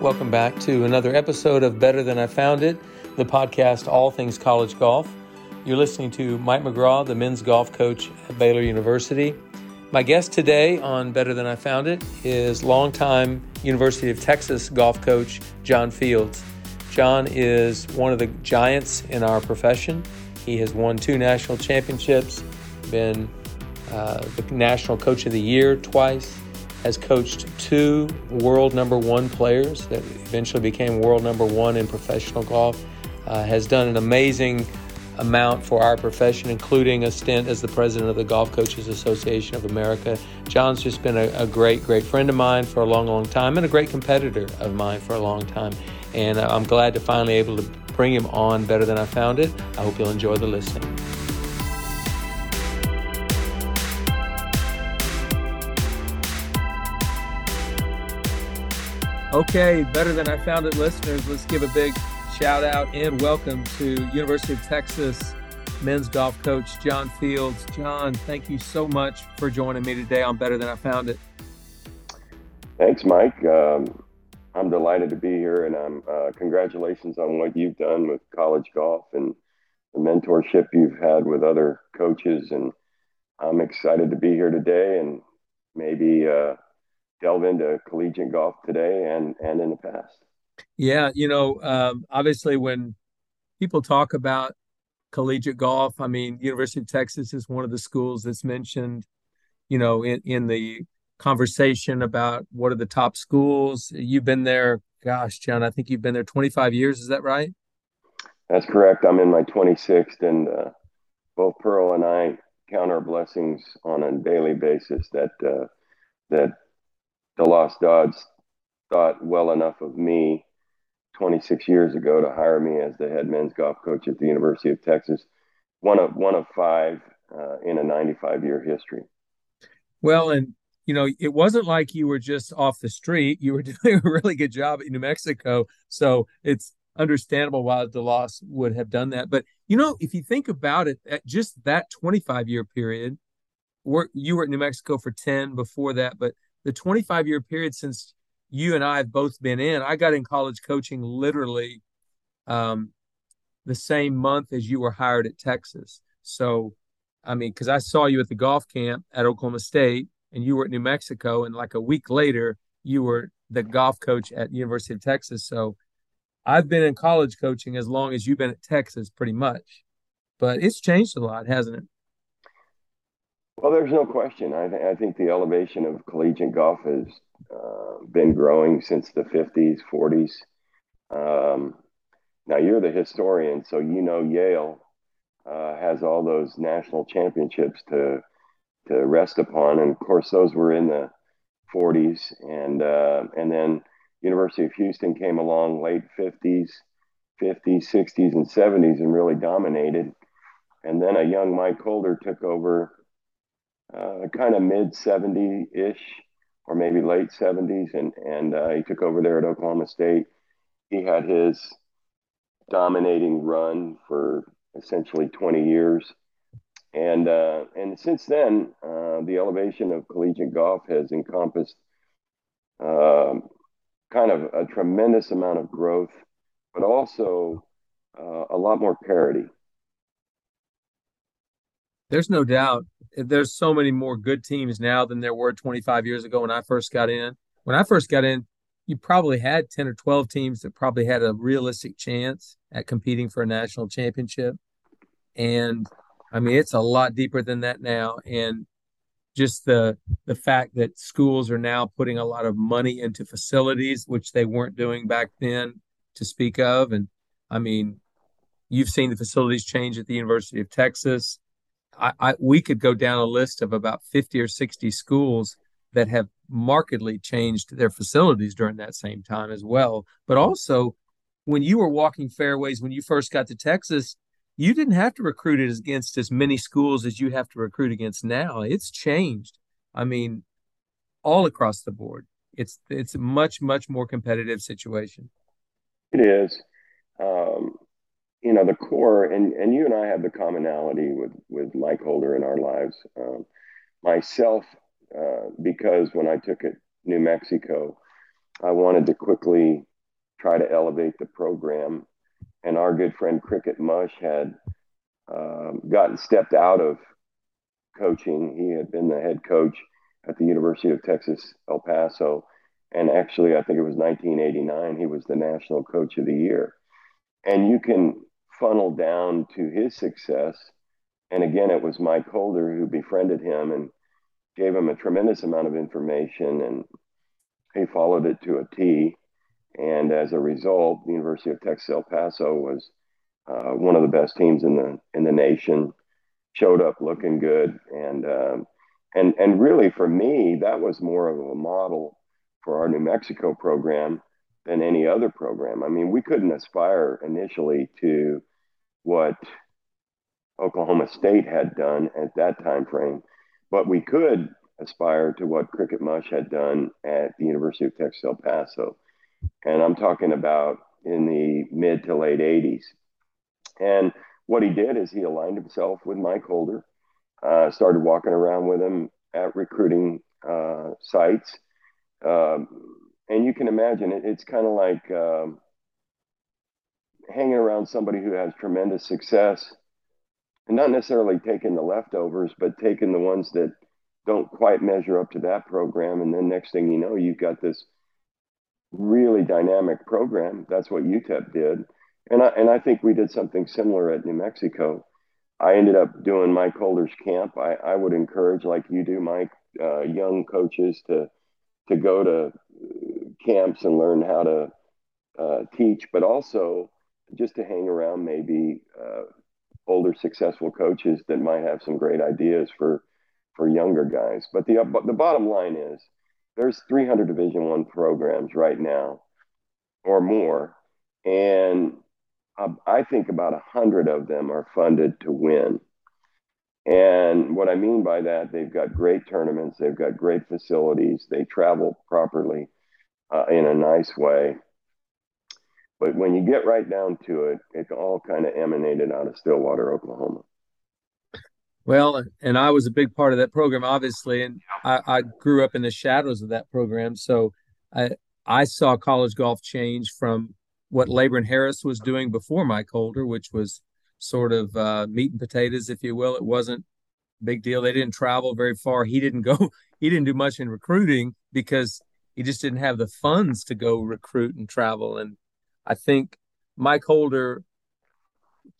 Welcome back to another episode of Better Than I Found It, the podcast All Things College Golf. You're listening to Mike McGraw, the men's golf coach at Baylor University. My guest today on Better Than I Found It is longtime University of Texas golf coach John Fields. John is one of the giants in our profession. He has won two national championships, been uh, the National Coach of the Year twice, has coached two world number one players that eventually became world number one in professional golf, uh, has done an amazing amount for our profession, including a stint as the president of the Golf Coaches Association of America. John's just been a, a great, great friend of mine for a long, long time and a great competitor of mine for a long time. And uh, I'm glad to finally able to bring him on better than I found it. I hope you'll enjoy the listening. Okay, better than I found it, listeners. Let's give a big shout out and welcome to University of Texas men's golf coach John Fields. John, thank you so much for joining me today on Better Than I Found It. Thanks, Mike. Um, I'm delighted to be here, and I'm uh, congratulations on what you've done with college golf and the mentorship you've had with other coaches. And I'm excited to be here today and maybe. Uh, delve into collegiate golf today and and in the past. Yeah, you know, um, obviously when people talk about collegiate golf, I mean, University of Texas is one of the schools that's mentioned, you know, in in the conversation about what are the top schools. You've been there, gosh, John, I think you've been there 25 years. Is that right? That's correct. I'm in my 26th, and uh, both Pearl and I count our blessings on a daily basis that uh, that DeLoss Dodds thought well enough of me 26 years ago to hire me as the head men's golf coach at the University of Texas, one of one of five uh, in a 95 year history. Well, and you know, it wasn't like you were just off the street. You were doing a really good job in New Mexico, so it's understandable why the DeLoss would have done that. But you know, if you think about it, at just that 25 year period, you were at New Mexico for 10 before that, but the 25 year period since you and I have both been in, I got in college coaching literally um, the same month as you were hired at Texas. So, I mean, because I saw you at the golf camp at Oklahoma State and you were at New Mexico, and like a week later, you were the golf coach at University of Texas. So, I've been in college coaching as long as you've been at Texas, pretty much. But it's changed a lot, hasn't it? Well, there's no question. I, th- I think the elevation of collegiate golf has uh, been growing since the 50s, 40s. Um, now, you're the historian, so you know Yale uh, has all those national championships to to rest upon, and of course, those were in the 40s, and uh, and then University of Houston came along late 50s, 50s, 60s, and 70s, and really dominated. And then a young Mike Holder took over uh, kind of mid 70 ish or maybe late 70s, and and uh, he took over there at Oklahoma State. He had his dominating run for essentially 20 years, and uh, and since then, uh, the elevation of collegiate golf has encompassed um, kind of a tremendous amount of growth, but also uh, a lot more parity. There's no doubt. There's so many more good teams now than there were 25 years ago when I first got in. When I first got in, you probably had 10 or 12 teams that probably had a realistic chance at competing for a national championship. And I mean, it's a lot deeper than that now. And just the the fact that schools are now putting a lot of money into facilities, which they weren't doing back then to speak of. And I mean, you've seen the facilities change at the University of Texas. I, I, we could go down a list of about 50 or 60 schools that have markedly changed their facilities during that same time as well. But also, when you were walking fairways when you first got to Texas, you didn't have to recruit it against as many schools as you have to recruit against now. It's changed. I mean, all across the board. It's it's a much much more competitive situation. It is. Um, you know the core and and you and i have the commonality with with mike holder in our lives um, myself uh, because when i took it new mexico i wanted to quickly try to elevate the program. And our good friend Cricket Mush had um, gotten stepped out of coaching. He had been the head coach at the University of Texas El Paso. And actually, I think it was 1989, he was the national coach of the year. And you can funnel down to his success. And again, it was Mike Holder who befriended him and gave him a tremendous amount of information. And he followed it to a T. And as a result, the University of Texas El Paso was uh, one of the best teams in the in the nation. Showed up looking good, and um, and and really for me, that was more of a model for our New Mexico program than any other program. I mean, we couldn't aspire initially to what Oklahoma State had done at that time frame, but we could aspire to what Cricket Mush had done at the University of Texas El Paso. And I'm talking about in the mid to late 80s. And what he did is he aligned himself with Mike Holder, uh, started walking around with him at recruiting uh, sites. Um, and you can imagine it, it's kind of like um, hanging around somebody who has tremendous success and not necessarily taking the leftovers, but taking the ones that don't quite measure up to that program. And then next thing you know, you've got this really dynamic program. That's what UTEP did. And I, and I think we did something similar at New Mexico. I ended up doing Mike Holder's camp. I, I would encourage, like you do, Mike, uh, young coaches to to go to camps and learn how to uh, teach, but also just to hang around maybe uh, older successful coaches that might have some great ideas for for younger guys. But the but the bottom line is there's 300 Division One programs right now, or more, and I think about a hundred of them are funded to win. And what I mean by that, they've got great tournaments, they've got great facilities, they travel properly uh, in a nice way. But when you get right down to it, it all kind of emanated out of Stillwater, Oklahoma. Well, and I was a big part of that program, obviously, and I, I grew up in the shadows of that program. So I I saw college golf change from what Labron Harris was doing before Mike Holder, which was sort of uh, meat and potatoes, if you will. It wasn't big deal. They didn't travel very far. He didn't go. He didn't do much in recruiting because he just didn't have the funds to go recruit and travel. And I think Mike Holder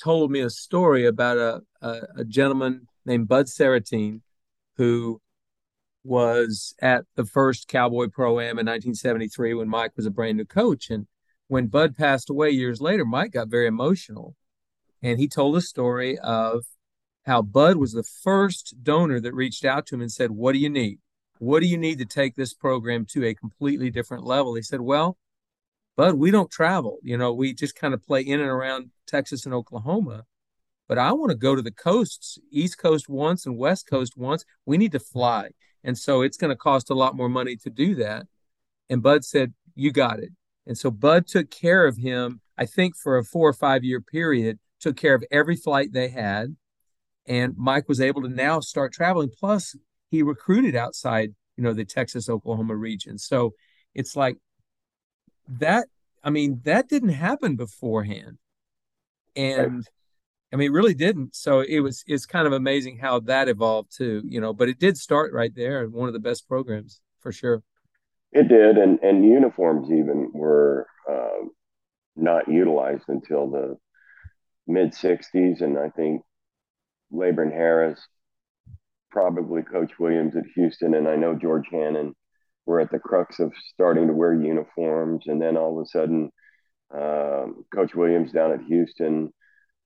told me a story about a, a, a gentleman named Bud Saratine who was at the first Cowboy Pro Am in 1973 when Mike was a brand new coach. And when Bud passed away years later, Mike got very emotional. And he told a story of how Bud was the first donor that reached out to him and said, What do you need? What do you need to take this program to a completely different level? He said, Well, Bud, we don't travel. You know, we just kind of play in and around Texas and Oklahoma. But I want to go to the coasts, East Coast once and West Coast once. We need to fly. And so it's going to cost a lot more money to do that. And Bud said, You got it. And so Bud took care of him, I think, for a four or five year period, took care of every flight they had. And Mike was able to now start traveling. Plus, he recruited outside, you know, the Texas Oklahoma region. So it's like that. I mean, that didn't happen beforehand. And right. I mean, it really didn't. So it was, it's kind of amazing how that evolved too, you know, but it did start right there. One of the best programs for sure. It did. And, and uniforms even were uh, not utilized until the mid 60s. And I think Labron Harris, probably Coach Williams at Houston, and I know George Hannon were at the crux of starting to wear uniforms. And then all of a sudden, um, Coach Williams down at Houston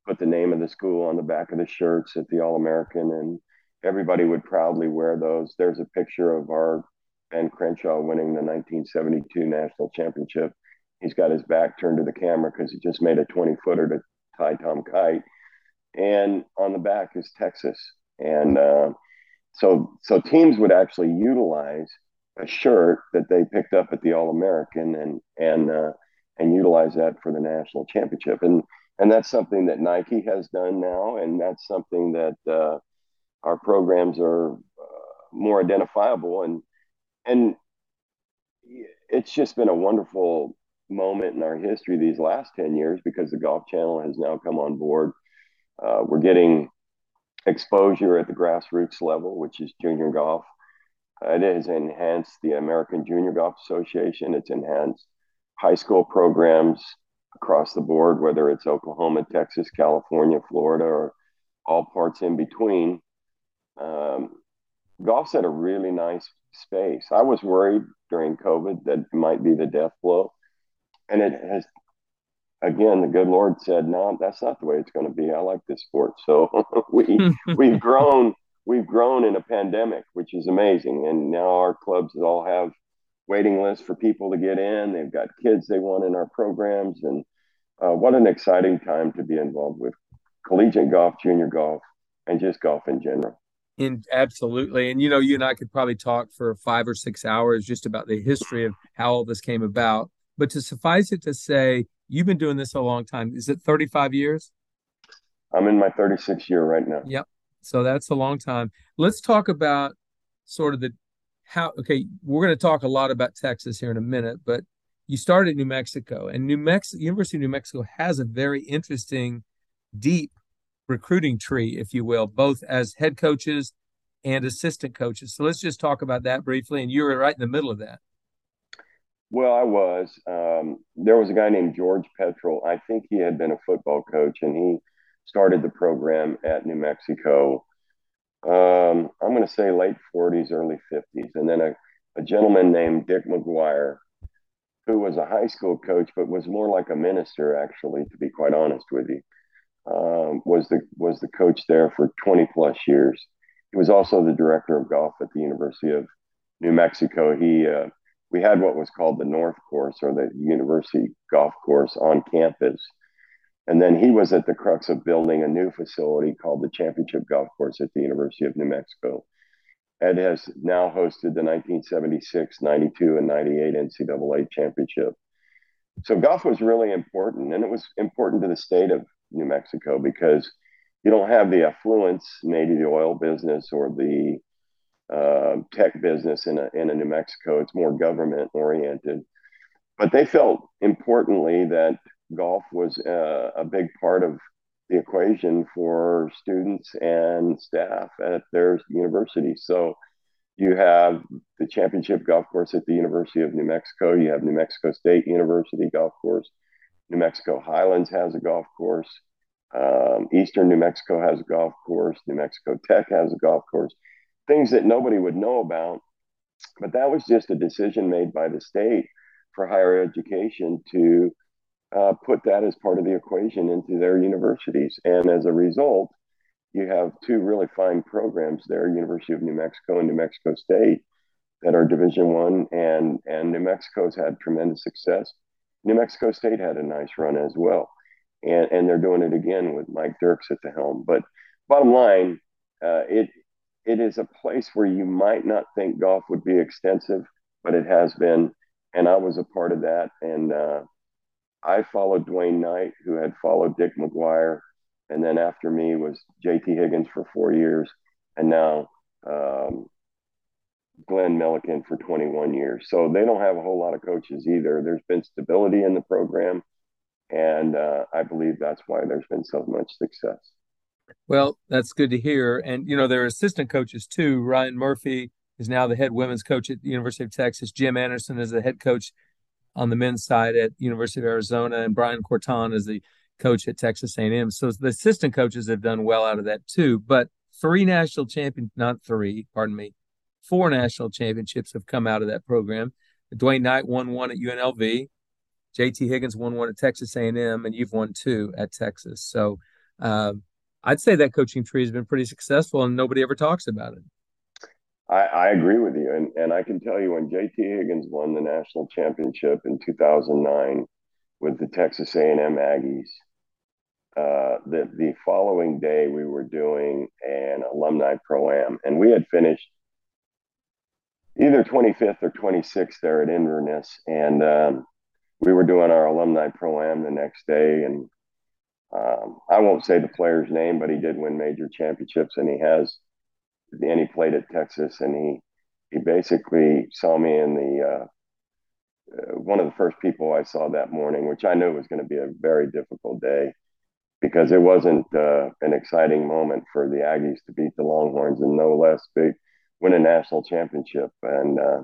put the name of the school on the back of the shirts at the All American, and everybody would proudly wear those. There's a picture of our Ben Crenshaw winning the 1972 national championship. He's got his back turned to the camera because he just made a 20 footer to tie Tom Kite and on the back is Texas. And uh, so so teams would actually utilize a shirt that they picked up at the All American and and uh, and utilize that for the national championship. And and that's something that Nike has done now, and that's something that uh, our programs are uh, more identifiable and and it's just been a wonderful moment in our history these last 10 years because the Golf Channel has now come on board. Uh, we're getting exposure at the grassroots level, which is junior golf. It has enhanced the American Junior Golf Association. It's enhanced high school programs across the board, whether it's Oklahoma, Texas, California, Florida, or all parts in between. Um, golf's at a really nice space. I was worried during COVID that it might be the death blow. And it has, again, the good Lord said, no, that's not the way it's going to be. I like this sport. So we, we've grown, we've grown in a pandemic, which is amazing. And now our clubs all have waiting lists for people to get in. They've got kids they want in our programs. And uh, what an exciting time to be involved with collegiate golf, junior golf, and just golf in general. In absolutely, and you know, you and I could probably talk for five or six hours just about the history of how all this came about. But to suffice it to say, you've been doing this a long time. Is it 35 years? I'm in my 36th year right now. Yep. So that's a long time. Let's talk about sort of the how. Okay, we're going to talk a lot about Texas here in a minute, but you started in New Mexico, and New Mexico University of New Mexico has a very interesting, deep recruiting tree, if you will, both as head coaches and assistant coaches. So let's just talk about that briefly. And you were right in the middle of that. Well, I was. Um, there was a guy named George Petrel. I think he had been a football coach, and he started the program at New Mexico. Um, I'm going to say late 40s, early 50s. And then a, a gentleman named Dick McGuire, who was a high school coach, but was more like a minister, actually, to be quite honest with you um, was the was the coach there for 20 plus years. He was also the director of golf at the University of New Mexico. He uh, we had what was called the North Course or the University Golf Course on campus, and then he was at the crux of building a new facility called the Championship Golf Course at the University of New Mexico. Ed has now hosted the 1976, 92, and 98 NCAA championship. So golf was really important, and it was important to the state of New Mexico because you don't have the affluence, maybe the oil business or the uh, tech business in a, in a New Mexico. It's more government oriented. But they felt importantly that golf was uh, a big part of the equation for students and staff at their university. So you have the championship golf course at the University of New Mexico. You have New Mexico State University golf course. New Mexico Highlands has a golf course. Um, Eastern New Mexico has a golf course. New Mexico Tech has a golf course. Things that nobody would know about. But that was just a decision made by the state for higher education to uh, put that as part of the equation into their universities. And as a result, you have two really fine programs there, University of New Mexico and New Mexico State, that are Division One, and and New Mexico's had tremendous success. New Mexico State had a nice run as well, and and they're doing it again with Mike Dirks at the helm. But bottom line, uh, it it is a place where you might not think golf would be extensive, but it has been, and I was a part of that. And uh, I followed Dwaine Knight, who had followed Dick McGuire, and then after me was J.T. Higgins for four years, and now um, Glen Millican for 21 years. So they don't have a whole lot of coaches either. There's been stability in the program, and uh, I believe that's why there's been so much success. Well, that's good to hear. And you know, there are assistant coaches too. Ryan Murphy is now the head women's coach at the University of Texas. Jim Anderson is the head coach on the men's side at University of Arizona, and Brian Kortan is the coach at Texas A&M. So the assistant coaches have done well out of that too. But three national champion, not three, pardon me, four national championships have come out of that program. Dwaine Knight won one at UNLV. JT Higgins won one at Texas A&M, and you've won two at Texas. So uh, I'd say that coaching tree has been pretty successful, and nobody ever talks about it. I, I agree with you, and and I can tell you when JT Higgins won the national championship in 2009 with the Texas A&M Aggies. Uh, the the following day, we were doing an alumni pro am, and we had finished either 25th or 26th there at Inverness. And um, we were doing our alumni pro am the next day. And um, I won't say the player's name, but he did win major championships and he has, and he played at Texas. And he, he basically saw me in the, uh, uh, one of the first people I saw that morning, which I knew was going to be a very difficult day because it wasn't uh, an exciting moment for the Aggies to beat the Longhorns and no less big win a national championship. And uh,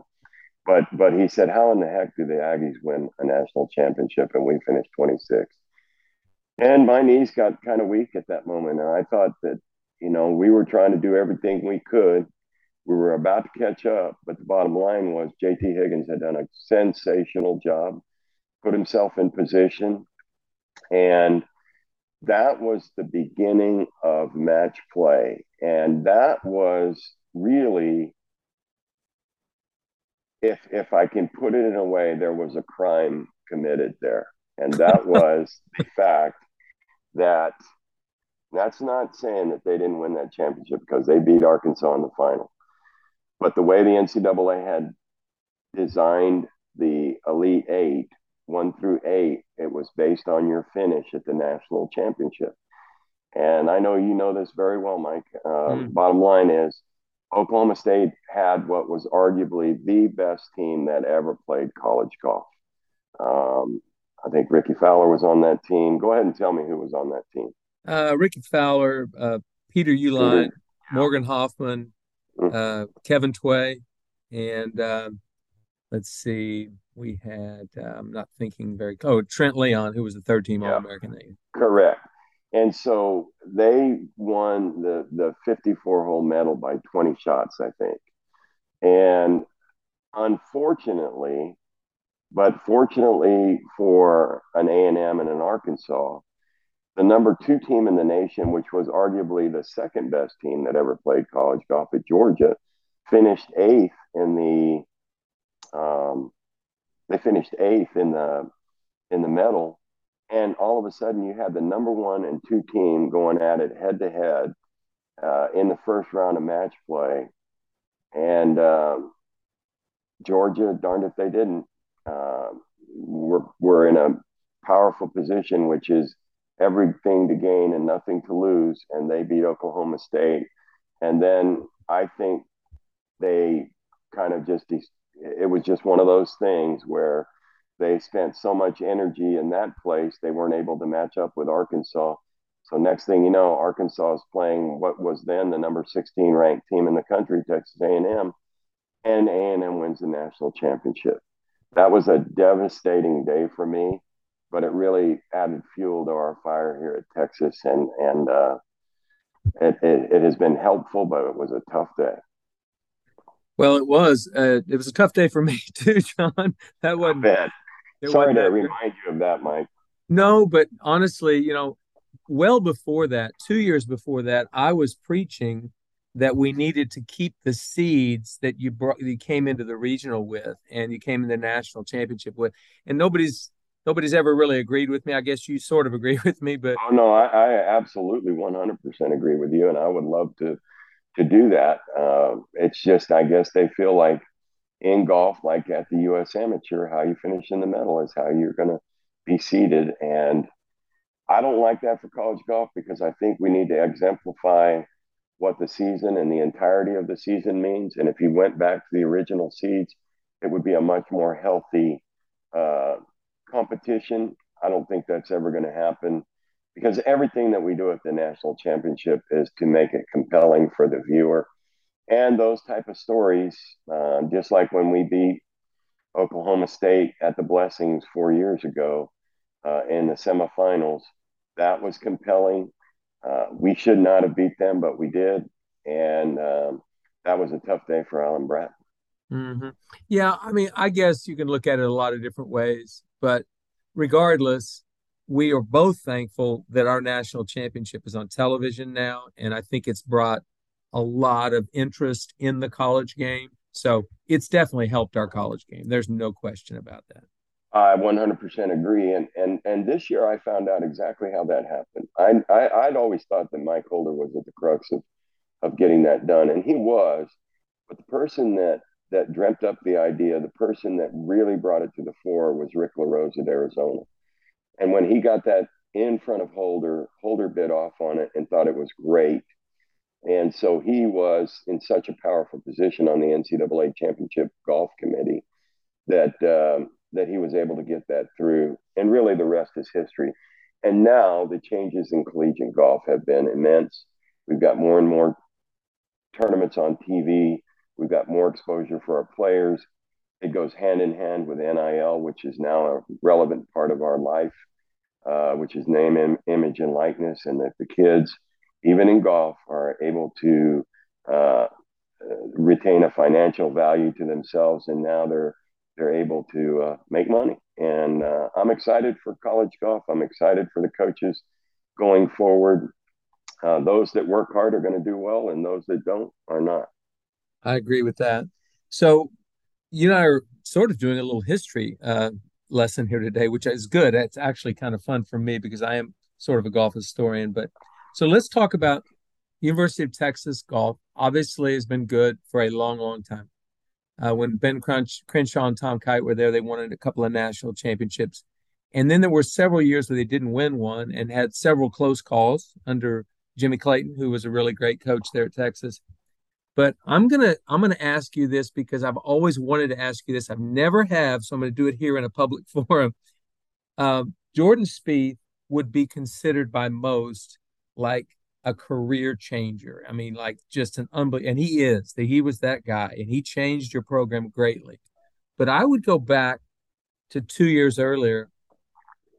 but but he said, how in the heck do the Aggies win a national championship and we finished 26? And my knees got kind of weak at that moment, and I thought that you know we were trying to do everything we could. We were about to catch up, but the bottom line was J.T. Higgins had done a sensational job, put himself in position, and that was the beginning of match play. And that was really, if, if I can put it in a way, there was a crime committed there. And that was the fact that that's not saying that they didn't win that championship because they beat Arkansas in the final. But the way the NCAA had designed the Elite Eight one through eight, it was based on your finish at the national championship. And I know you know this very well, Mike. Um, mm. Bottom line is, Oklahoma State had what was arguably the best team that ever played college golf. Um, I think Rickie Fowler was on that team. Go ahead and tell me who was on that team. Uh, Rickie Fowler, uh, Peter Uihlein, Morgan Hoffman, mm. uh, Kevin Tway, and um, let's see, we had uh, I'm not thinking very oh Trent Leon who was the third team All American. Correct. And so they won the the 54 hole medal by 20 shots, I think. And unfortunately, but fortunately for an A&M and an Arkansas, the number two team in the nation, which was arguably the second best team that ever played college golf at Georgia, finished eighth in the um, they finished eighth in the in the medal, and all of a sudden you had the number one and two team going at it head to head in the first round of match play, and uh, Georgia, darned if they didn't, uh, were were in a powerful position, which is everything to gain and nothing to lose, and they beat Oklahoma State, and then I think they kind of just it was just one of those things where they spent so much energy in that place they weren't able to match up with Arkansas. So next thing you know, Arkansas is playing what was then the number 16 ranked team in the country, Texas A&M, and A&M wins the national championship. That was a devastating day for me, but it really added fuel to our fire here at Texas, and and uh, it, it, it has been helpful, but it was a tough day. Well, it was. Uh, it was a tough day for me too, John. That wasn't bad. Sorry to remind you of that, Mike. No, but honestly, you know, well before that, two years before that, I was preaching that we needed to keep the seeds that you brought, you came into the regional with, and you came in the national championship with, and nobody's nobody's ever really agreed with me. I guess you sort of agree with me, but oh no, I, I absolutely one hundred percent agree with you, and I would love to to do that. Uh, it's just, I guess they feel like in golf, like at the U.S. Amateur, how you finish in the medal is how you're going to be seated. And I don't like that for college golf because I think we need to exemplify what the season and the entirety of the season means. And if you went back to the original seeds, it would be a much more healthy uh, competition. I don't think that's ever going to happen because everything that we do at the national championship is to make it compelling for the viewer and those type of stories uh, just like when we beat oklahoma state at the blessings four years ago uh, in the semifinals that was compelling uh, we should not have beat them but we did and um, that was a tough day for alan bratton mm-hmm. yeah i mean i guess you can look at it a lot of different ways but regardless we are both thankful that our national championship is on television now, and I think it's brought a lot of interest in the college game. So it's definitely helped our college game. There's no question about that. I 100% agree, and and and this year I found out exactly how that happened. I, I I'd always thought that Mike Holder was at the crux of of getting that done, and he was. But the person that that dreamt up the idea, the person that really brought it to the fore, was Rick LaRose at Arizona. And when he got that in front of Holder, Holder bit off on it and thought it was great. And so he was in such a powerful position on the NCAA championship golf committee that um, that he was able to get that through. And really, the rest is history. And now the changes in collegiate golf have been immense. We've got more and more tournaments on TV. We've got more exposure for our players. It goes hand in hand with NIL, which is now a relevant part of our life, uh, which is name, Im- image, and likeness. And that the kids, even in golf, are able to uh, retain a financial value to themselves, and now they're they're able to uh, make money. And uh, I'm excited for college golf. I'm excited for the coaches going forward. Uh, those that work hard are going to do well, and those that don't are not. I agree with that. So, you and I are sort of doing a little history uh, lesson here today, which is good. It's actually kind of fun for me because I am sort of a golf historian. But so let's talk about University of Texas golf. Obviously, has been good for a long, long time. Uh, when Ben Crunch, Crenshaw and Tom Kite were there, they won a couple of national championships. And then there were several years where they didn't win one and had several close calls under Jimmy Clayton, who was a really great coach there at Texas. But I'm gonna I'm gonna ask you this because I've always wanted to ask you this. I've never have, so I'm gonna do it here in a public forum. Um, Jordan Spieth would be considered by most like a career changer. I mean, like just an unbelievable, and he is. That he was that guy, and he changed your program greatly. But I would go back to two years earlier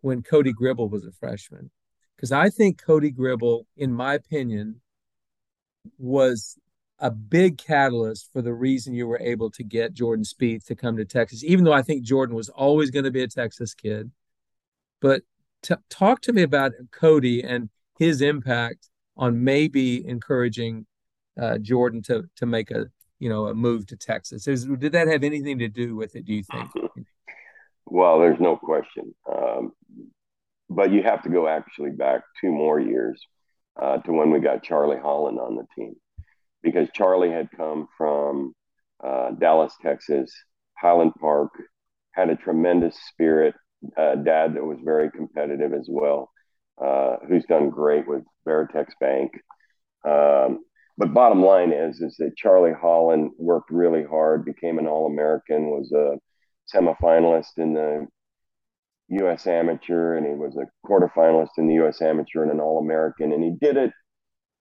when Cody Gribble was a freshman, because I think Cody Gribble, in my opinion, was a big catalyst for the reason you were able to get Jordan Spieth to come to Texas. Even though I think Jordan was always going to be a Texas kid, but t- talk to me about Cody and his impact on maybe encouraging uh, Jordan to to make a you know a move to Texas. Is, did that have anything to do with it? Do you think? Well, there's no question, um, but you have to go actually back two more years uh, to when we got Charlie Holland on the team, because Charlie had come from uh, Dallas, Texas, Highland Park, had a tremendous spirit, uh, dad that was very competitive as well uh, who's done great with Veritex Bank. Um, but bottom line is, is that Charlie Holland worked really hard, became an All American, was a semifinalist in the U.S. Amateur, and he was a quarterfinalist in the U.S. Amateur and an All American, and he did it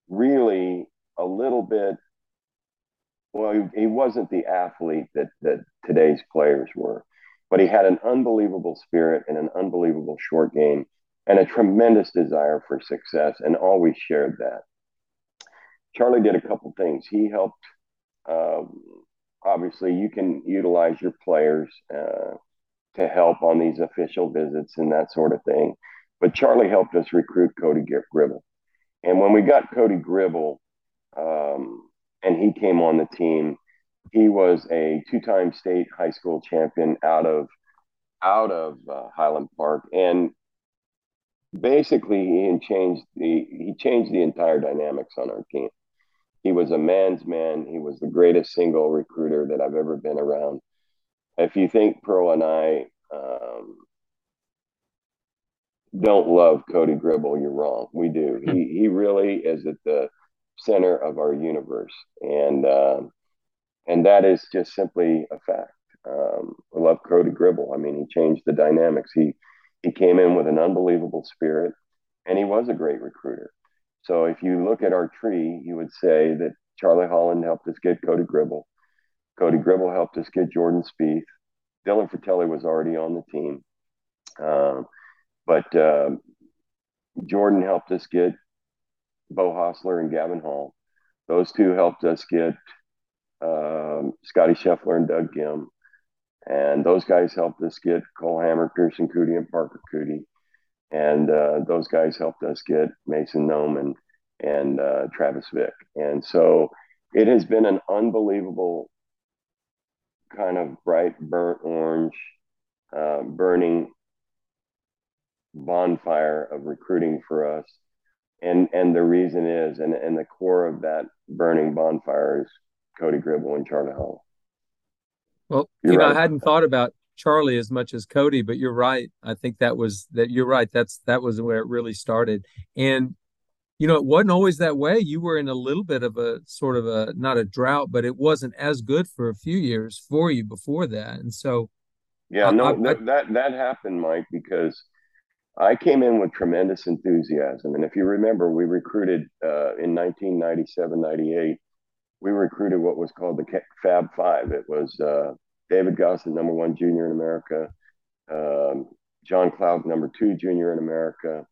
really a little bit. Well, he, he wasn't the athlete that that today's players were, but he had an unbelievable spirit and an unbelievable short game and a tremendous desire for success and always shared that. Charlie did a couple things. He helped, um, obviously, you can utilize your players uh, to help on these official visits and that sort of thing. But Charlie helped us recruit Cody Gribble. And when we got Cody Gribble um, and he came on the team, he was a two-time state high school champion out of out of uh, Highland Park, and basically he changed the he changed the entire dynamics on our team. He was a man's man. He was the greatest single recruiter that I've ever been around. If you think Pearl and I um, don't love Cody Gribble, you're wrong. We do. He he really is at the center of our universe, and um, and that is just simply a fact. Um, I love Cody Gribble. I mean, he changed the dynamics. He he came in with an unbelievable spirit, and he was a great recruiter. So if you look at our tree, you would say that Charlie Holland helped us get Cody Gribble. Cody Gribble helped us get Jordan Spieth. Dylan Frittelli was already on the team. Um, but uh, Jordan helped us get Beau Hossler and Gavin Hall. Those two helped us get um, Scotty Scheffler and Doug Ghim. And those guys helped us get Cole Hammer, Pierceson Coody, and Parker Coody. And uh, those guys helped us get Mason Nome and, and uh, Travis Vick. And so it has been an unbelievable kind of bright, burnt orange, uh, burning bonfire of recruiting for us. And, and the reason is, and, and the core of that burning bonfire is Cody Gribble and Charlie Hall. Well, you're you know, right. I hadn't thought about Charlie as much as Cody, but you're right. I think that was that you're right. That's that was where it really started. And you know, it wasn't always that way. You were in a little bit of a sort of a not a drought, but it wasn't as good for a few years for you before that. And so Yeah, no, I, I, that that happened, Mike, because I came in with tremendous enthusiasm. And if you remember, we recruited uh, in 1997, 98, we recruited what was called the Fab Five. It was uh, David Gossett, number one junior in America, um, John Klauk, number two junior in America,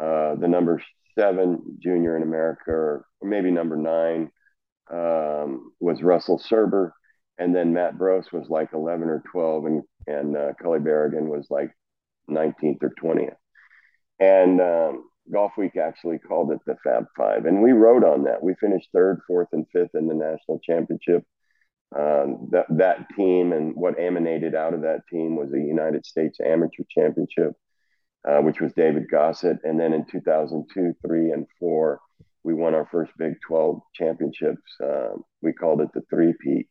uh, the number seven junior in America, or maybe number nine um, was Russell Serber. And then Matt Bross was like 11 or 12, and, and uh, Cully Berrigan was like 19th or 20th. And um, Golfweek actually called it the Fab Five. And we rode on that. We finished third, fourth, and fifth in the national championship. Um, that, that team and what emanated out of that team was a United States Amateur Championship, uh, which was David Gossett. And then in 2002, three, and four, we won our first Big 12 championships. Uh, we called it the three-peat.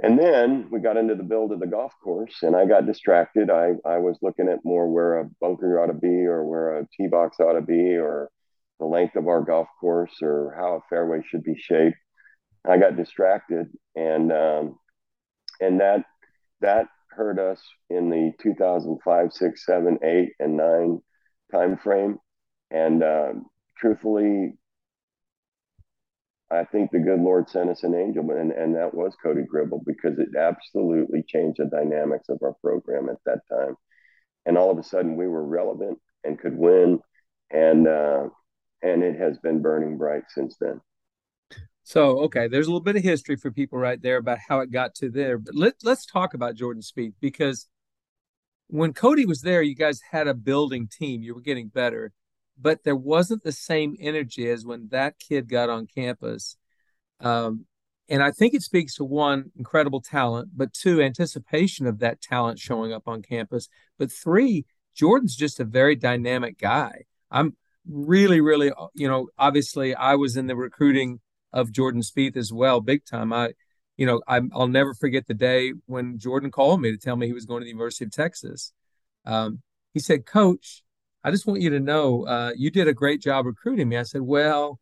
And then we got into the build of the golf course, and I got distracted. I, I was looking at more where a bunker ought to be, or where a tee box ought to be, or the length of our golf course, or how a fairway should be shaped. I got distracted, and um, and that that hurt us in the 2005, six, seven, eight, and nine time frame. And uh, truthfully, I think the good Lord sent us an angel, and, and that was Cody Gribble because it absolutely changed the dynamics of our program at that time. And all of a sudden, we were relevant and could win, and uh, and it has been burning bright since then. So, okay, there's a little bit of history for people right there about how it got to there, but let let's talk about Jordan Spieth because when Cody was there, you guys had a building team. You were getting better but there wasn't the same energy as when that kid got on campus. Um, and I think it speaks to one, incredible talent, but two, anticipation of that talent showing up on campus. But three, Jordan's just a very dynamic guy. I'm really, really, you know, obviously I was in the recruiting of Jordan Spieth as well, big time. I, you know, i will never forget the day when Jordan called me to tell me he was going to the University of Texas. Um, he said, Coach, I just want you to know uh, you did a great job recruiting me. I said, Well,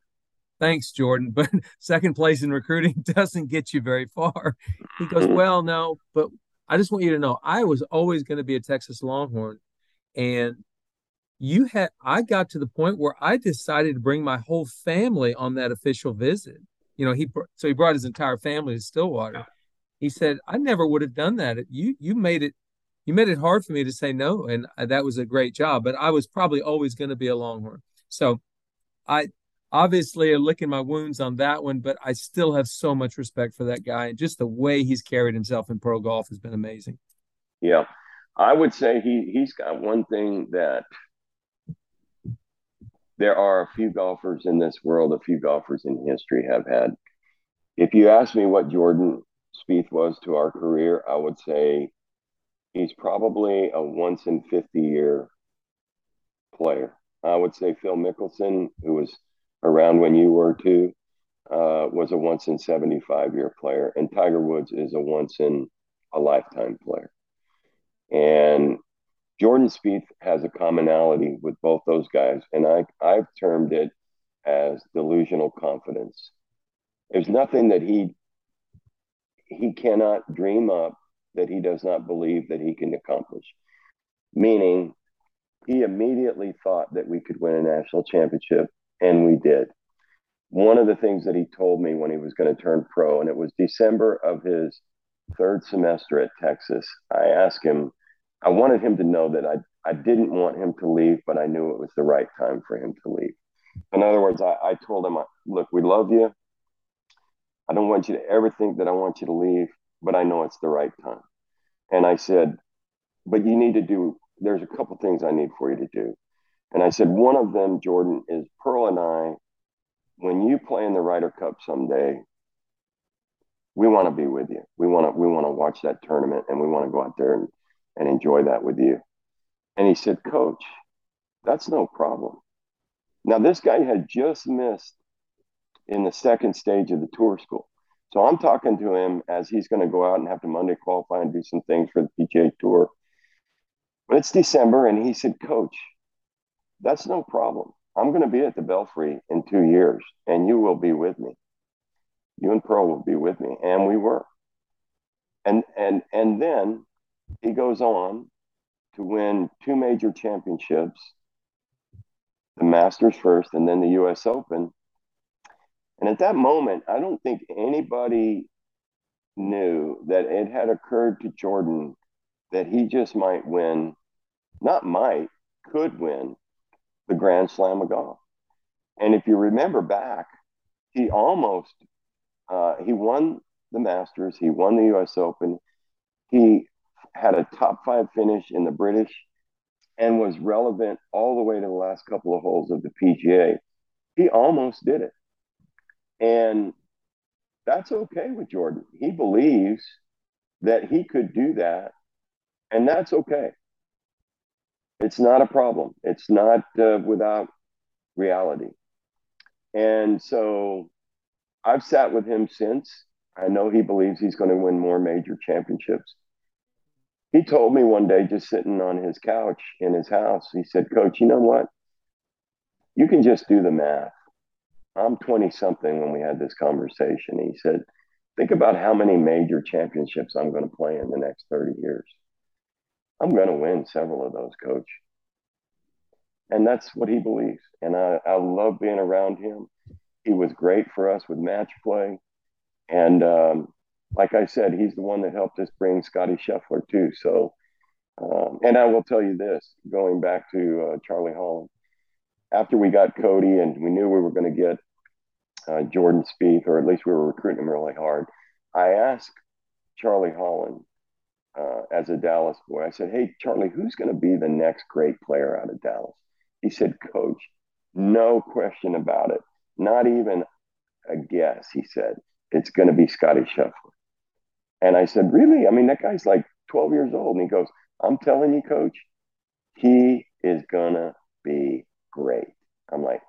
thanks, Jordan, but second place in recruiting doesn't get you very far. He goes, Well, no, but I just want you to know I was always going to be a Texas Longhorn. And you had, I got to the point where I decided to bring my whole family on that official visit. You know, he, so he brought his entire family to Stillwater. He said, I never would have done that. You, you made it you made it hard for me to say no, and uh, that was a great job. But I was probably always going to be a Longhorn. So I obviously are licking my wounds on that one, but I still have so much respect for that guy, and just the way he's carried himself in pro golf has been amazing. Yeah, I would say he he's got one thing that there are a few golfers in this world, a few golfers in history have had. If you ask me what Jordan Spieth was to our career, I would say he's probably a once in 50 year player. I would say Phil Mickelson, who was around when you were too, uh, was a once in 75 year player. And Tiger Woods is a once in a lifetime player. And Jordan Spieth has a commonality with both those guys. And I, I've termed it as delusional confidence. There's nothing that he he cannot dream up that he does not believe that he can accomplish. Meaning, he immediately thought that we could win a national championship, and we did. One of the things that he told me when he was going to turn pro, and it was December of his third semester at Texas, I asked him, I wanted him to know that I, I didn't want him to leave, but I knew it was the right time for him to leave. In other words, I, I told him, look, we love you. I don't want you to ever think that I want you to leave but I know it's the right time. And I said, but you need to do, there's a couple things I need for you to do. And I said, one of them, Jordan, is Pearl and I, when you play in the Ryder Cup someday, we want to be with you. We want to, we want to watch that tournament and we want to go out there and, and enjoy that with you. And he said, Coach, that's no problem. Now, this guy had just missed in the second stage of the tour school. So I'm talking to him as he's going to go out and have to Monday qualify and do some things for the PGA Tour. But it's December, and he said, Coach, that's no problem. I'm going to be at the Belfry in two years, and you will be with me. You and Pearl will be with me, and we were. And and and then he goes on to win two major championships the Masters first and then the US Open. And at that moment, I don't think anybody knew that it had occurred to Jordan that he just might win, not might, could win the Grand Slam of golf. And if you remember back, he almost uh, he won the Masters, he won the U.S. Open, he had a top five finish in the British, and was relevant all the way to the last couple of holes of the PGA. He almost did it, and that's okay with Jordan. He believes that he could do that, and that's okay. It's not a problem. It's not uh, without reality. And so I've sat with him since. I know he believes he's going to win more major championships. He told me one day, just sitting on his couch in his house, he said, Coach, you know what? You can just do the math. I'm 20 something when we had this conversation. He said, Think about how many major championships I'm going to play in the next 30 years. I'm going to win several of those, coach. And that's what he believes. And I, I love being around him. He was great for us with match play. And um, like I said, he's the one that helped us bring Scotty Scheffler too. So, um, and I will tell you this going back to uh, Charlie Holland, after we got Cody and we knew we were going to get uh, Jordan Spieth, or at least we were recruiting him really hard, I asked Charlie Holland uh, as a Dallas boy, I said, Hey, Charlie, who's going to be the next great player out of Dallas? He said, Coach, no question about it. Not even a guess. He said, It's going to be Scotty Scheffler. And I said, Really? I mean, that guy's like 12 years old. And he goes, I'm telling you, coach, he is going to be great. I'm like,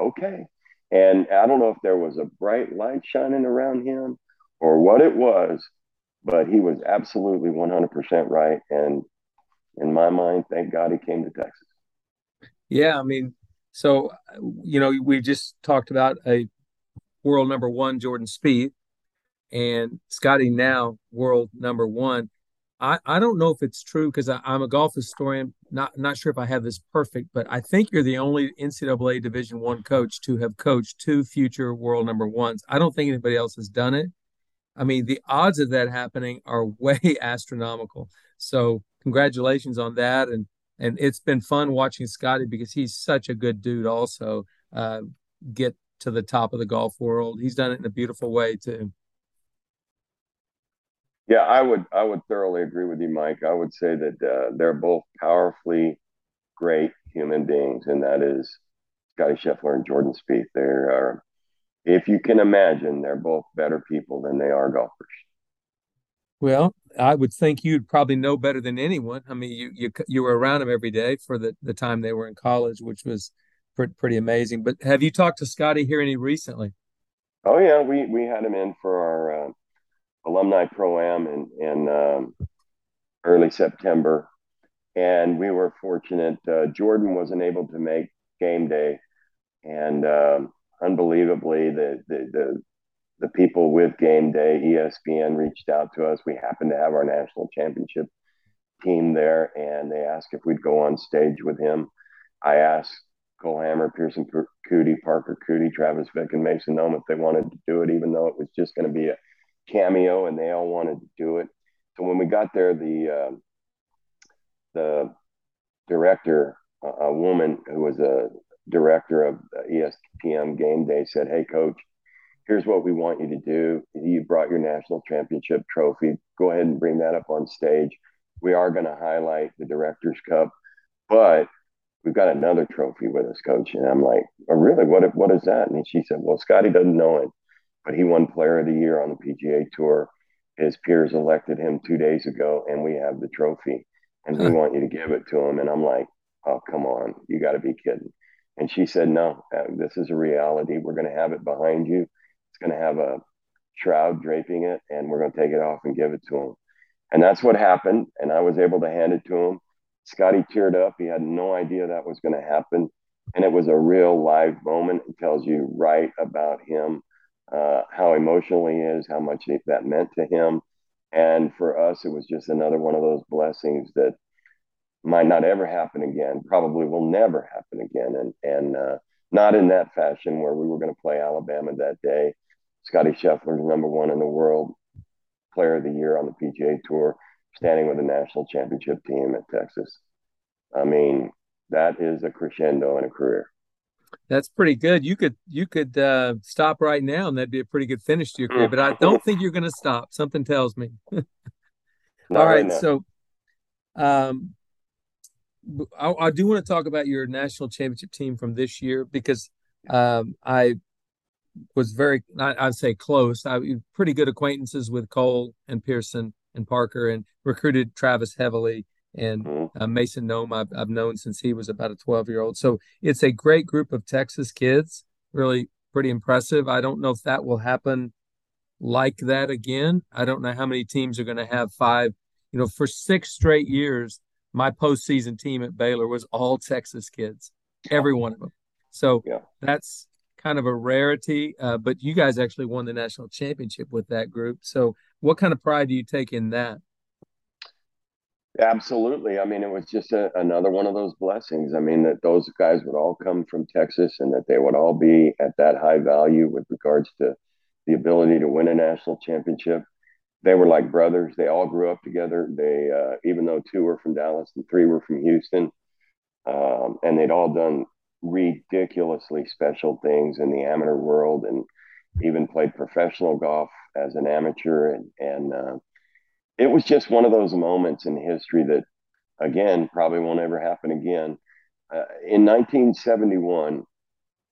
Okay. And I don't know if there was a bright light shining around him or what it was, but he was absolutely 100% right. And in my mind, thank God he came to Texas. Yeah, I mean, so you know, we just talked about a world number one Jordan Spieth and Scotty now world number one. I, I don't know if it's true because I'm a golf historian. Not not sure if I have this perfect, but I think you're the only NCAA Division One coach to have coached two future world number ones. I don't think anybody else has done it. I mean, the odds of that happening are way astronomical. So congratulations on that, and and it's been fun watching Scotty because he's such a good dude. Also, uh, get to the top of the golf world. He's done it in a beautiful way too. Yeah, I would I would thoroughly agree with you, Mike. I would say that uh, they're both powerfully great human beings, and that is Scotty Scheffler and Jordan Spieth. They are, if you can imagine, they're both better people than they are golfers. Well, I would think you'd probably know better than anyone. I mean, you you you were around them every day for the the time they were in college, which was pretty, pretty amazing. But have you talked to Scotty here any recently? Oh yeah, we we had him in for our uh, alumni pro am in in um, early September, and we were fortunate. Uh, Jordan wasn't able to make game day, and um, unbelievably, the, the the the people with game day, ESPN reached out to us. We happened to have our national championship team there, and they asked if we'd go on stage with him. I asked Cole Hammer, Pierceson Coody, Parker Coody, Travis Vick, and Mason Nome if they wanted to do it, even though it was just going to be a cameo, and they all wanted to do it. So when we got there, the uh, the director, a woman who was a director of ESPN Game Day, said, "Hey, coach." here's what we want you to do. You brought your national championship trophy. Go ahead and bring that up on stage. We are going to highlight the Directors Cup, but we've got another trophy with us, coach. And I'm like, oh, really? What, what is that? And she said, well, Scotty doesn't know it, but he won Player of the Year on the PGA Tour. His peers elected him two days ago, and we have the trophy, and we want you to give it to him. And I'm like, oh, come on, you got to be kidding. And she said, no, uh, this is a reality. We're going to have it behind you it's going to have a shroud draping it, and we're going to take it off and give it to him. And that's what happened. And I was able to hand it to him. Scotty teared up. He had no idea that was going to happen. And it was a real live moment. It tells you right about him, uh, how emotional he is, how much that meant to him. And for us, it was just another one of those blessings that might not ever happen again. Probably will never happen again. And and uh, not in that fashion where we were going to play Alabama that day. Scotty Scheffler's number one in the world, player of the year on the PGA Tour, standing with a national championship team at Texas. I mean, that is a crescendo in a career. That's pretty good. You could you could uh, stop right now, and that'd be a pretty good finish to your career. But I don't think you're going to stop. Something tells me. All right, right so um, I, I, do want to talk about your national championship team from this year because um, I was very, I, would say close. I pretty good acquaintances with Cole and Pierceson and Parker, and recruited Travis heavily. And mm-hmm. uh, Mason Nome, I've, I've known since he was about a 12 year old. So it's a great group of Texas kids, really pretty impressive. I don't know if that will happen like that again. I don't know how many teams are going to have five. You know, for six straight years, my postseason team at Baylor was all Texas kids, every one of them. So yeah. that's kind of a rarity. Uh, but you guys actually won the national championship with that group. So what kind of pride do you take in that? Absolutely. I mean, it was just a, another one of those blessings. I mean, that those guys would all come from Texas and that they would all be at that high value with regards to the ability to win a national championship they were like brothers. They all grew up together. They, uh, even though two were from Dallas and three were from Houston, um, and they'd all done ridiculously special things in the amateur world, and even played professional golf as an amateur. And and uh, it was just one of those moments in history that, again, probably won't ever happen again. Uh, in 1971,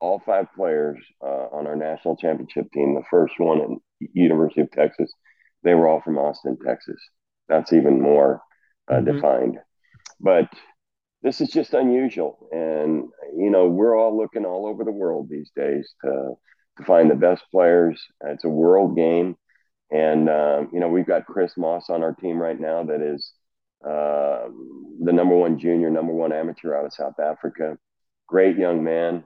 all five players uh, on our national championship team, the first one at University of Texas they were all from Austin, Texas. That's even more uh, mm-hmm. defined. But this is just unusual. And, you know, we're all looking all over the world these days to, to find the best players. It's a world game. And, uh, you know, we've got Chris Moss on our team right now that is uh, the number one junior, number one amateur out of South Africa. Great young man.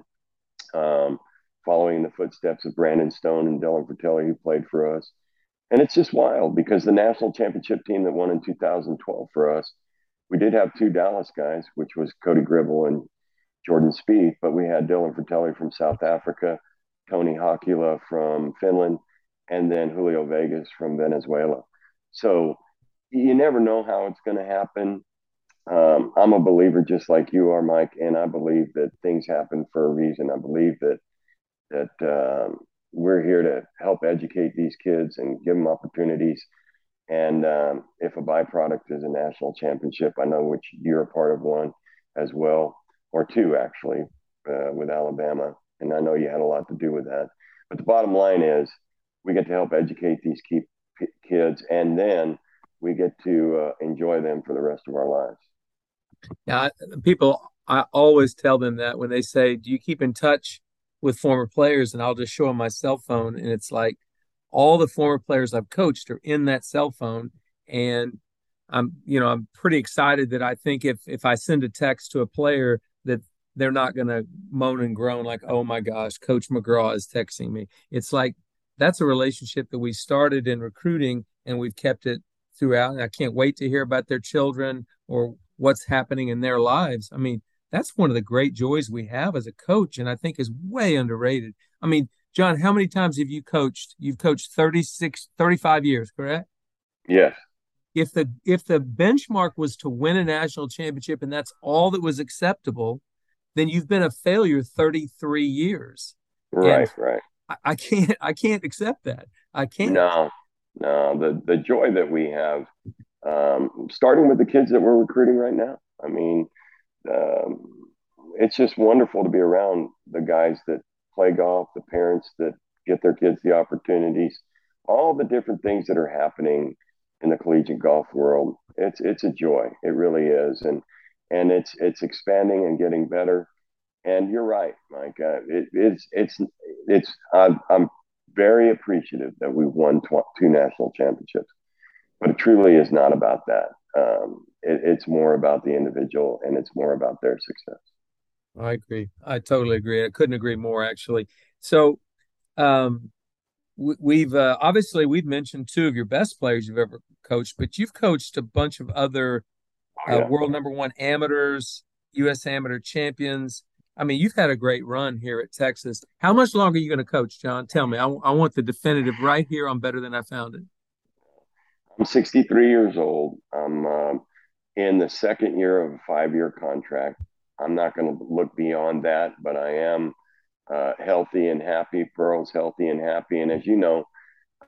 Um, following the footsteps of Brandon Stone and Dylan Frittelli, who played for us. And it's just wild because the national championship team that won in 2012 for us, we did have two Dallas guys, which was Cody Gribble and Jordan Spieth, but we had Dylan Frittelli from South Africa, Toni Hakula from Finland, and then Julio Vegas from Venezuela. So you never know how it's going to happen. Um, I'm a believer just like you are, Mike, and I believe that things happen for a reason. I believe that that um, we're here to help educate these kids and give them opportunities. And um, if a byproduct is a national championship, I know which you're a part of one as well, or two actually, uh, with Alabama. And I know you had a lot to do with that. But the bottom line is, we get to help educate these key kids, and then we get to uh, enjoy them for the rest of our lives. Yeah, people, I always tell them that when they say, "Do you keep in touch with former players and I'll just show them my cell phone and it's like all the former players I've coached are in that cell phone and I'm you know I'm pretty excited that I think if if I send a text to a player that they're not going to moan and groan like oh my gosh coach McGraw is texting me it's like that's a relationship that we started in recruiting and we've kept it throughout and I can't wait to hear about their children or what's happening in their lives. I mean that's one of the great joys we have as a coach and i think is way underrated. I mean john how many times have you coached? You've coached 36 35 years correct? Yeah. if the if the benchmark was to win a national championship and that's all that was acceptable then you've been a failure 33 years. Right and right I, I can't i can't accept that i can't no no the the joy that we have um, starting with the kids that we're recruiting right now i mean um, it's just wonderful to be around the guys that play golf, the parents that get their kids the opportunities, all the different things that are happening in the collegiate golf world. It's it's a joy. It really is, and and it's it's expanding and getting better. And you're right, Mike. Uh, it, it's it's it's I'm, I'm very appreciative that we've won tw- two national championships, but it truly is not about that. Um, it, it's more about the individual and it's more about their success. I agree. I totally agree. I couldn't agree more, actually. So, um, we've uh, obviously we've mentioned two of your best players you've ever coached, but you've coached a bunch of other uh, yeah. world number one amateurs, U.S. amateur champions. I mean, you've had a great run here at Texas. How much longer are you going to coach, John? Tell me. I, I want the definitive right here on Better Than I Found It. I'm 63 years old. I'm um, in the second year of a five year contract. I'm not going to look beyond that, but I am uh, healthy and happy. Pearl's healthy and happy. And as you know,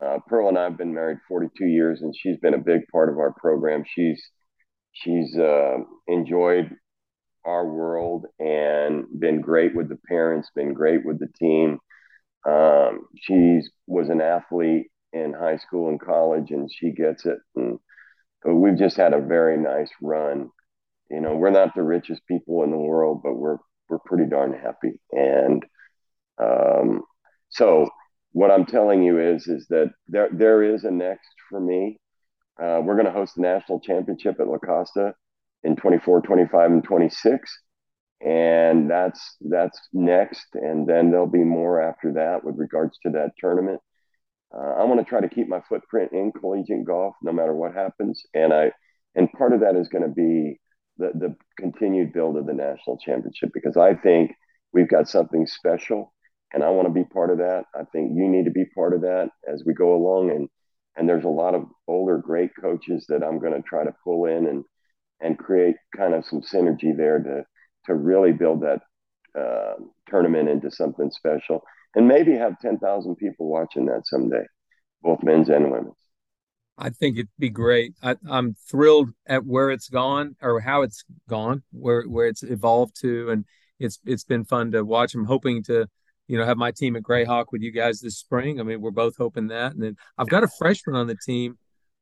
uh, Pearl and I have been married 42 years, and she's been a big part of our program. She's she's uh, enjoyed our world and been great with the parents, been great with the team. Um, she was an athlete in high school and college, and she gets it. And we've just had a very nice run. You know, we're not the richest people in the world, but we're we're pretty darn happy. And um, so, what I'm telling you is is that there there is a next for me. Uh, we're going to host the national championship at La Costa in 24, 25, and 26 and that's that's next and then there'll be more after that with regards to that tournament uh, I want to try to keep my footprint in collegiate golf no matter what happens. And I and part of that is going to be the the continued build of the national championship because I think we've got something special and I want to be part of that. I think you need to be part of that as we go along and and there's a lot of older great coaches that I'm going to try to pull in and and create kind of some synergy there to to really build that uh, tournament into something special and maybe have 10,000 people watching that someday, both men's and women's. I think it'd be great. I, am thrilled at where it's gone or how it's gone, where where it's evolved to, and it's it's been fun to watch. I'm hoping to, you know, have my team at Grayhawk with you guys this spring. I mean, we're both hoping that. And then I've got a freshman on the team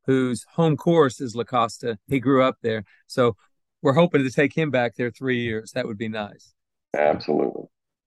whose home course is La Costa. He grew up there, so we're hoping to take him back there three years. That would be nice. Absolutely.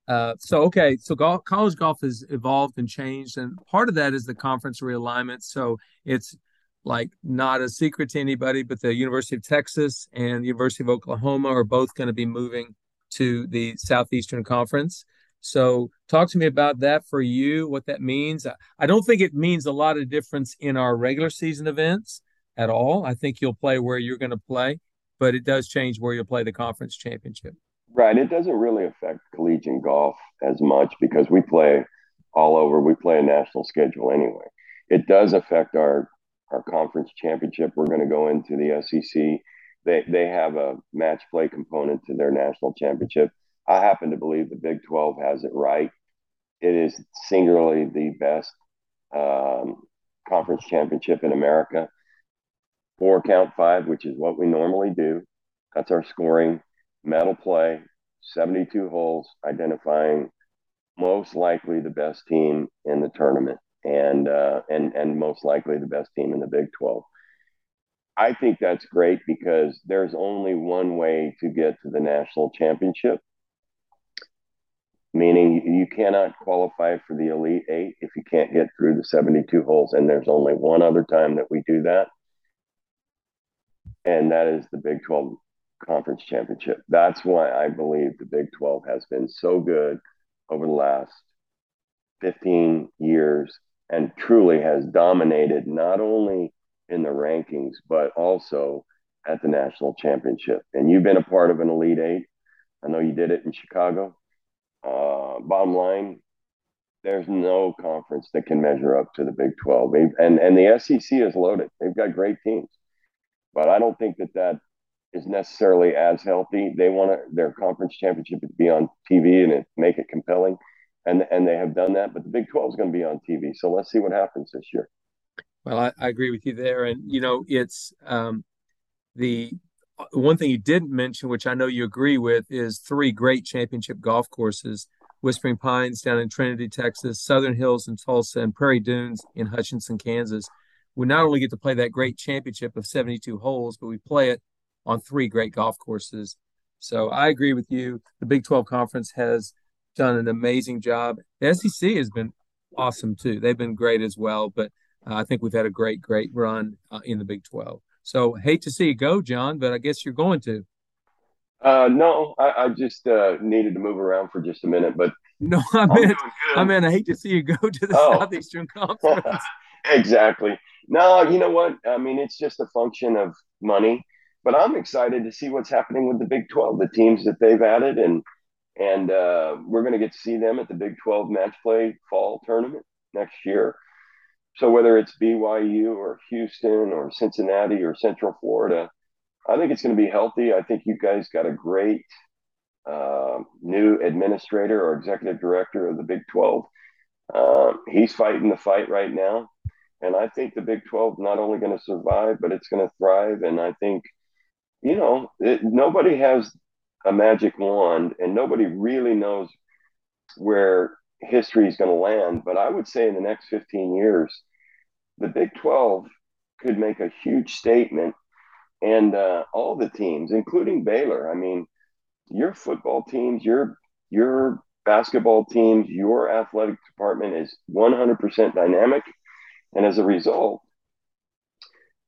Uh, so okay, so golf, college golf has evolved and changed, and part of that is the conference realignment. So it's like not a secret to anybody, but the University of Texas and the University of Oklahoma are both going to be moving to the Southeastern Conference. So talk to me about that for you, what that means. I don't think it means a lot of difference in our regular season events at all. I think you'll play where you're going to play, but it does change where you'll play the conference championship. Right. It doesn't really affect collegiate golf as much because we play all over. We play a national schedule anyway. It does affect our our conference championship. We're going to go into the SEC. They they have a match play component to their national championship. I happen to believe the Big 12 has it right. It is singularly the best um, conference championship in America. Four count five, which is what we normally do. That's our scoring medal play, 72 holes, identifying most likely the best team in the tournament and uh, and and most likely the best team in the Big 12. I think that's great because there's only one way to get to the national championship, meaning you cannot qualify for the Elite Eight if you can't get through the 72 holes. And there's only one other time that we do that, and that is the Big 12 conference championship. That's why I believe the Big 12 has been so good over the last 15 years and truly has dominated not only in the rankings, but also at the national championship. And you've been a part of an Elite Eight. I know you did it in Chicago. Uh, bottom line, there's no conference that can measure up to the Big 12. And, and the SEC is loaded. They've got great teams. But I don't think that that is necessarily as healthy. They want their conference championship to be on TV and it, make it compelling, and and they have done that. But the Big Twelve is going to be on TV, so let's see what happens this year. Well, I, I agree with you there, and you know it's um, the one thing you didn't mention, which I know you agree with, is three great championship golf courses: Whispering Pines down in Trinity, Texas, Southern Hills in Tulsa, and Prairie Dunes in Hutchinson, Kansas. We not only get to play that great championship of 72 holes, but we play it on three great golf courses. So I agree with you. The Big 12 Conference has done an amazing job. The SEC has been awesome too. They've been great as well, but uh, I think we've had a great, great run uh, in the Big 12. So hate to see you go, John, but I guess you're going to. Uh, no, I, I just uh, needed to move around for just a minute. But No, I mean, I mean, I hate to see you go to the oh. Southeastern Conference. exactly. No, you know what? I mean, it's just a function of money. But I'm excited to see what's happening with the Big 12, the teams that they've added, and and uh, we're going to get to see them at the Big 12 match play fall tournament next year. So whether it's BYU or Houston or Cincinnati or Central Florida, I think it's going to be healthy. I think you guys got a great uh, new administrator or executive director of the Big 12. Uh, he's fighting the fight right now. And I think the Big 12 not only going to survive, but it's going to thrive. And I think, you know, it, nobody has a magic wand and nobody really knows where history is going to land. But I would say in the next 15 years, the Big 12 could make a huge statement. And uh, all the teams, including Baylor, I mean, your football teams, your your basketball teams, your athletic department is 100% dynamic. And as a result,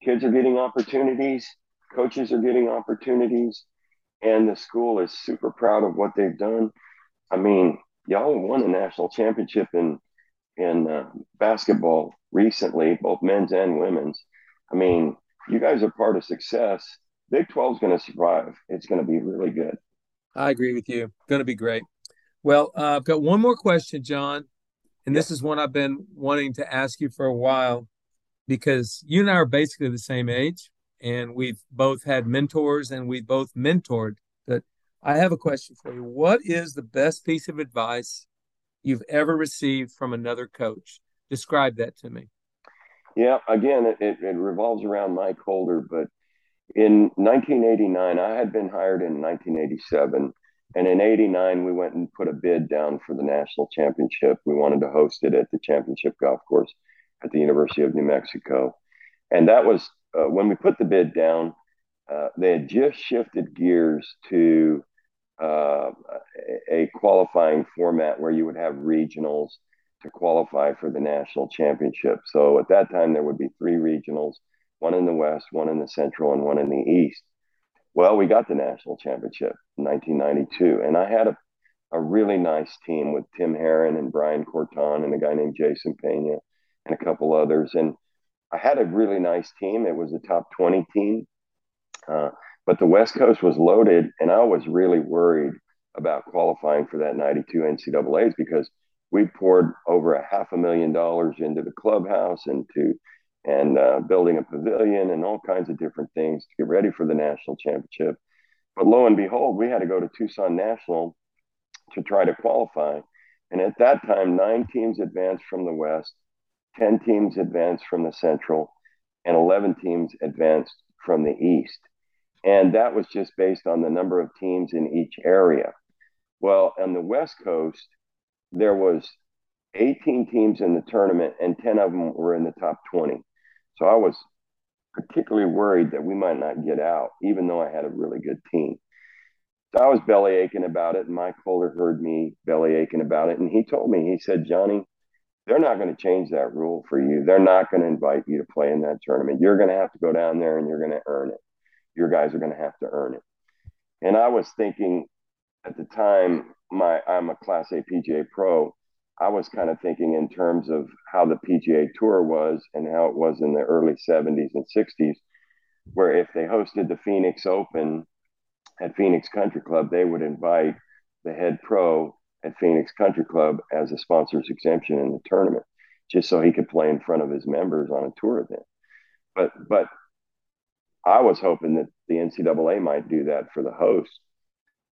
kids are getting opportunities, coaches are getting opportunities, and the school is super proud of what they've done. I mean, y'all won a national championship in in uh, basketball recently, both men's and women's. I mean, you guys are part of success. Big 12 is going to survive. It's going to be really good. I agree with you. Going to be great. Well, uh, I've got one more question, John, and this is one I've been wanting to ask you for a while because you and I are basically the same age, and we've both had mentors and we've both mentored. I have a question for you. What is the best piece of advice you've ever received from another coach? Describe that to me. Yeah, again, it, it, it revolves around Mike Holder, but in 1989, I had been hired in 1987. And in 89, we went and put a bid down for the national championship. We wanted to host it at the championship golf course at the University of New Mexico. And that was uh, when we put the bid down, uh, they had just shifted gears to uh, a qualifying format where you would have regionals to qualify for the national championship. So at that time, there would be three regionals one in the West, one in the Central, and one in the East. Well, we got the national championship in 1992, and I had a, a really nice team with Tim Herron and Brian Kortan and a guy named Jason Pena and a couple others. And I had a really nice team. It was a top 20 team, uh, but the West Coast was loaded, and I was really worried about qualifying for that 92 NCAA's because we poured over a half a million dollars into the clubhouse and to and uh, building a pavilion and all kinds of different things to get ready for the national championship. But lo and behold, we had to go to Tucson National to try to qualify. And at that time, nine teams advanced from the West, 10 teams advanced from the Central, and 11 teams advanced from the East. And that was just based on the number of teams in each area. Well, on the West Coast, there was 18 teams in the tournament, and 10 of them were in the top 20. So I was particularly worried that we might not get out, even though I had a really good team. So I was belly aching about it, and Mike Holder heard me belly aching about it, and he told me, he said, Johnny, they're not going to change that rule for you. They're not going to invite you to play in that tournament. You're going to have to go down there and you're going to earn it. Your guys are going to have to earn it. And I was thinking at the time, my I'm a Class A PGA pro. I was kind of thinking in terms of how the PGA Tour was and how it was in the early 70s and 60s, where if they hosted the Phoenix Open at Phoenix Country Club, they would invite the head pro at Phoenix Country Club as a sponsor's exemption in the tournament, just so he could play in front of his members on a tour event. But but I was hoping that the NCAA might do that for the host.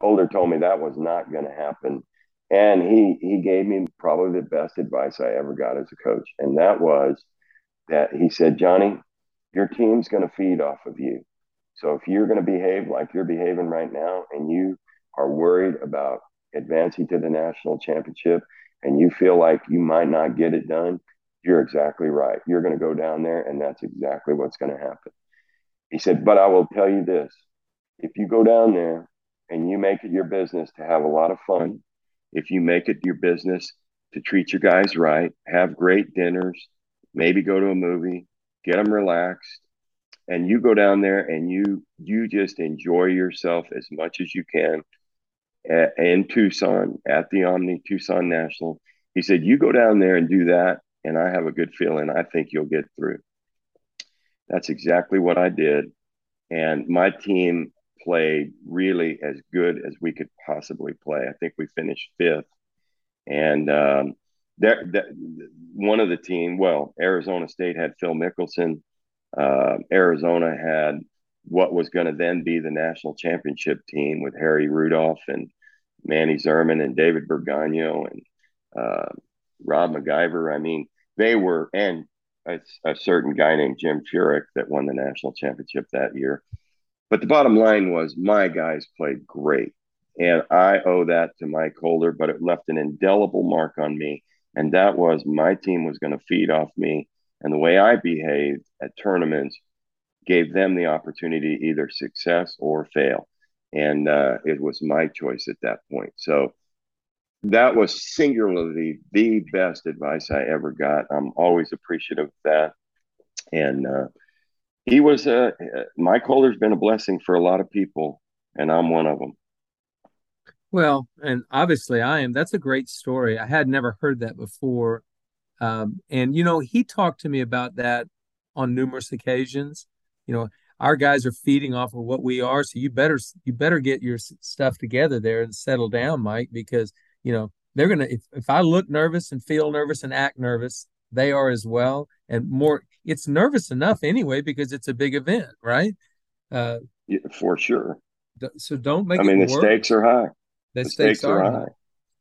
Holder told me that was not going to happen and he he gave me probably the best advice I ever got as a coach, and that was that he said, Johnny, your team's going to feed off of you. So if you're going to behave like you're behaving right now, and you are worried about advancing to the national championship, and you feel like you might not get it done, you're exactly right. You're going to go down there, and that's exactly what's going to happen. He said, but I will tell you this: if you go down there and you make it your business to have a lot of fun if you make it your business to treat your guys right, have great dinners, maybe go to a movie, get them relaxed, and you go down there and you you just enjoy yourself as much as you can. at, in Tucson at the Omni Tucson National. He said, You go down there and do that, and I have a good feeling. I think you'll get through. That's exactly what I did. And my team played really as good as we could possibly play. I think we finished fifth. And um, that, that one of the team, well, Arizona State had Phil Mickelson. Uh, Arizona had what was going to then be the national championship team with Harry Rudolph and Manny Zerman and David Berganio and uh, Rob MacGyver. I mean, they were, and a, a, certain guy named Jim Furyk that won the national championship that year. But the bottom line was my guys played great. And I owe that to Mike Holder, but it left an indelible mark on me. And that was my team was going to feed off me. And the way I behaved at tournaments gave them the opportunity either success or fail. And uh, it was my choice at that point. So that was singularly the best advice I ever got. I'm always appreciative of that. And uh, he was, uh, Mike Holder's been a blessing for a lot of people, and I'm one of them. Well, and obviously I am. That's a great story. I had never heard that before. Um, and, you know, he talked to me about that on numerous occasions. You know, our guys are feeding off of what we are. So you better, you better get your stuff together there and settle down, Mike, because, you know, they're going to, if, if I look nervous and feel nervous and act nervous, they are as well. And more, it's nervous enough anyway, because it's a big event, right? Uh, yeah, for sure. So don't make it I mean, the work. stakes are high. The, the stakes, stakes, are high. high.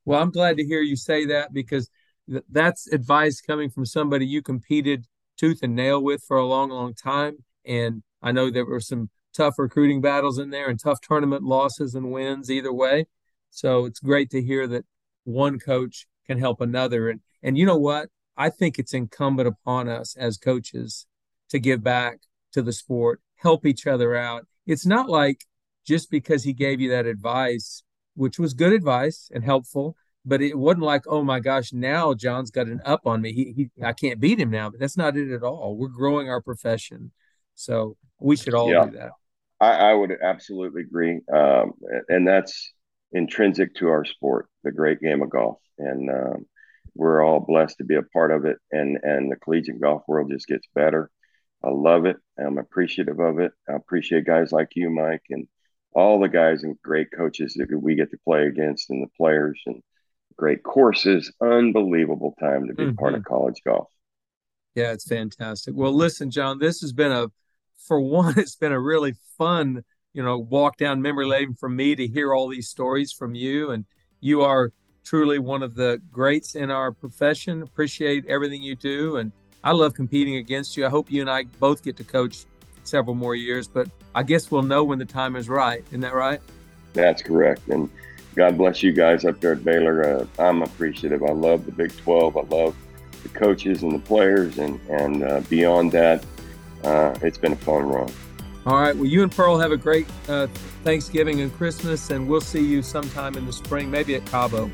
Well, I'm glad to hear you say that because th- that's advice coming from somebody you competed tooth and nail with for a long, long time. And I know there were some tough recruiting battles in there and tough tournament losses and wins either way. So it's great to hear that one coach can help another. And and you know what? I think it's incumbent upon us as coaches to give back to the sport, help each other out. It's not like just because he gave you that advice, which was good advice and helpful, but it wasn't like, oh my gosh, now John's got an up on me. He, he I can't beat him now. But that's not it at all. We're growing our profession. So we should all yeah, do that. I, I would absolutely agree. Um, and that's intrinsic to our sport, the great game of golf. And um, we're all blessed to be a part of it. And, and the collegiate golf world just gets better. I love it. I'm appreciative of it. I appreciate guys like you, Mike, and all the guys and great coaches that we get to play against and the players and great courses. Unbelievable time to be mm-hmm. part of college golf. Yeah, it's fantastic. Well, listen, John, this has been a for one, it's been a really fun, you know, walk down memory lane for me to hear all these stories from you. And you are truly one of the greats in our profession. Appreciate everything you do. And I love competing against you. I hope you and I both get to coach several more years, but I guess we'll know when the time is right. Isn't that right? That's correct. And God bless you guys up there at Baylor. Uh, I'm appreciative. I love the Big 12. I love the coaches and the players. And, and uh, beyond that, uh, it's been a fun run. All right. Well, you and Pearl have a great uh, Thanksgiving and Christmas, and we'll see you sometime in the spring, maybe at Cabo.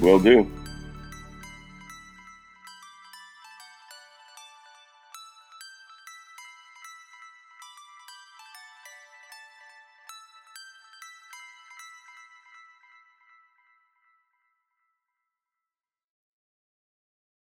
Will do.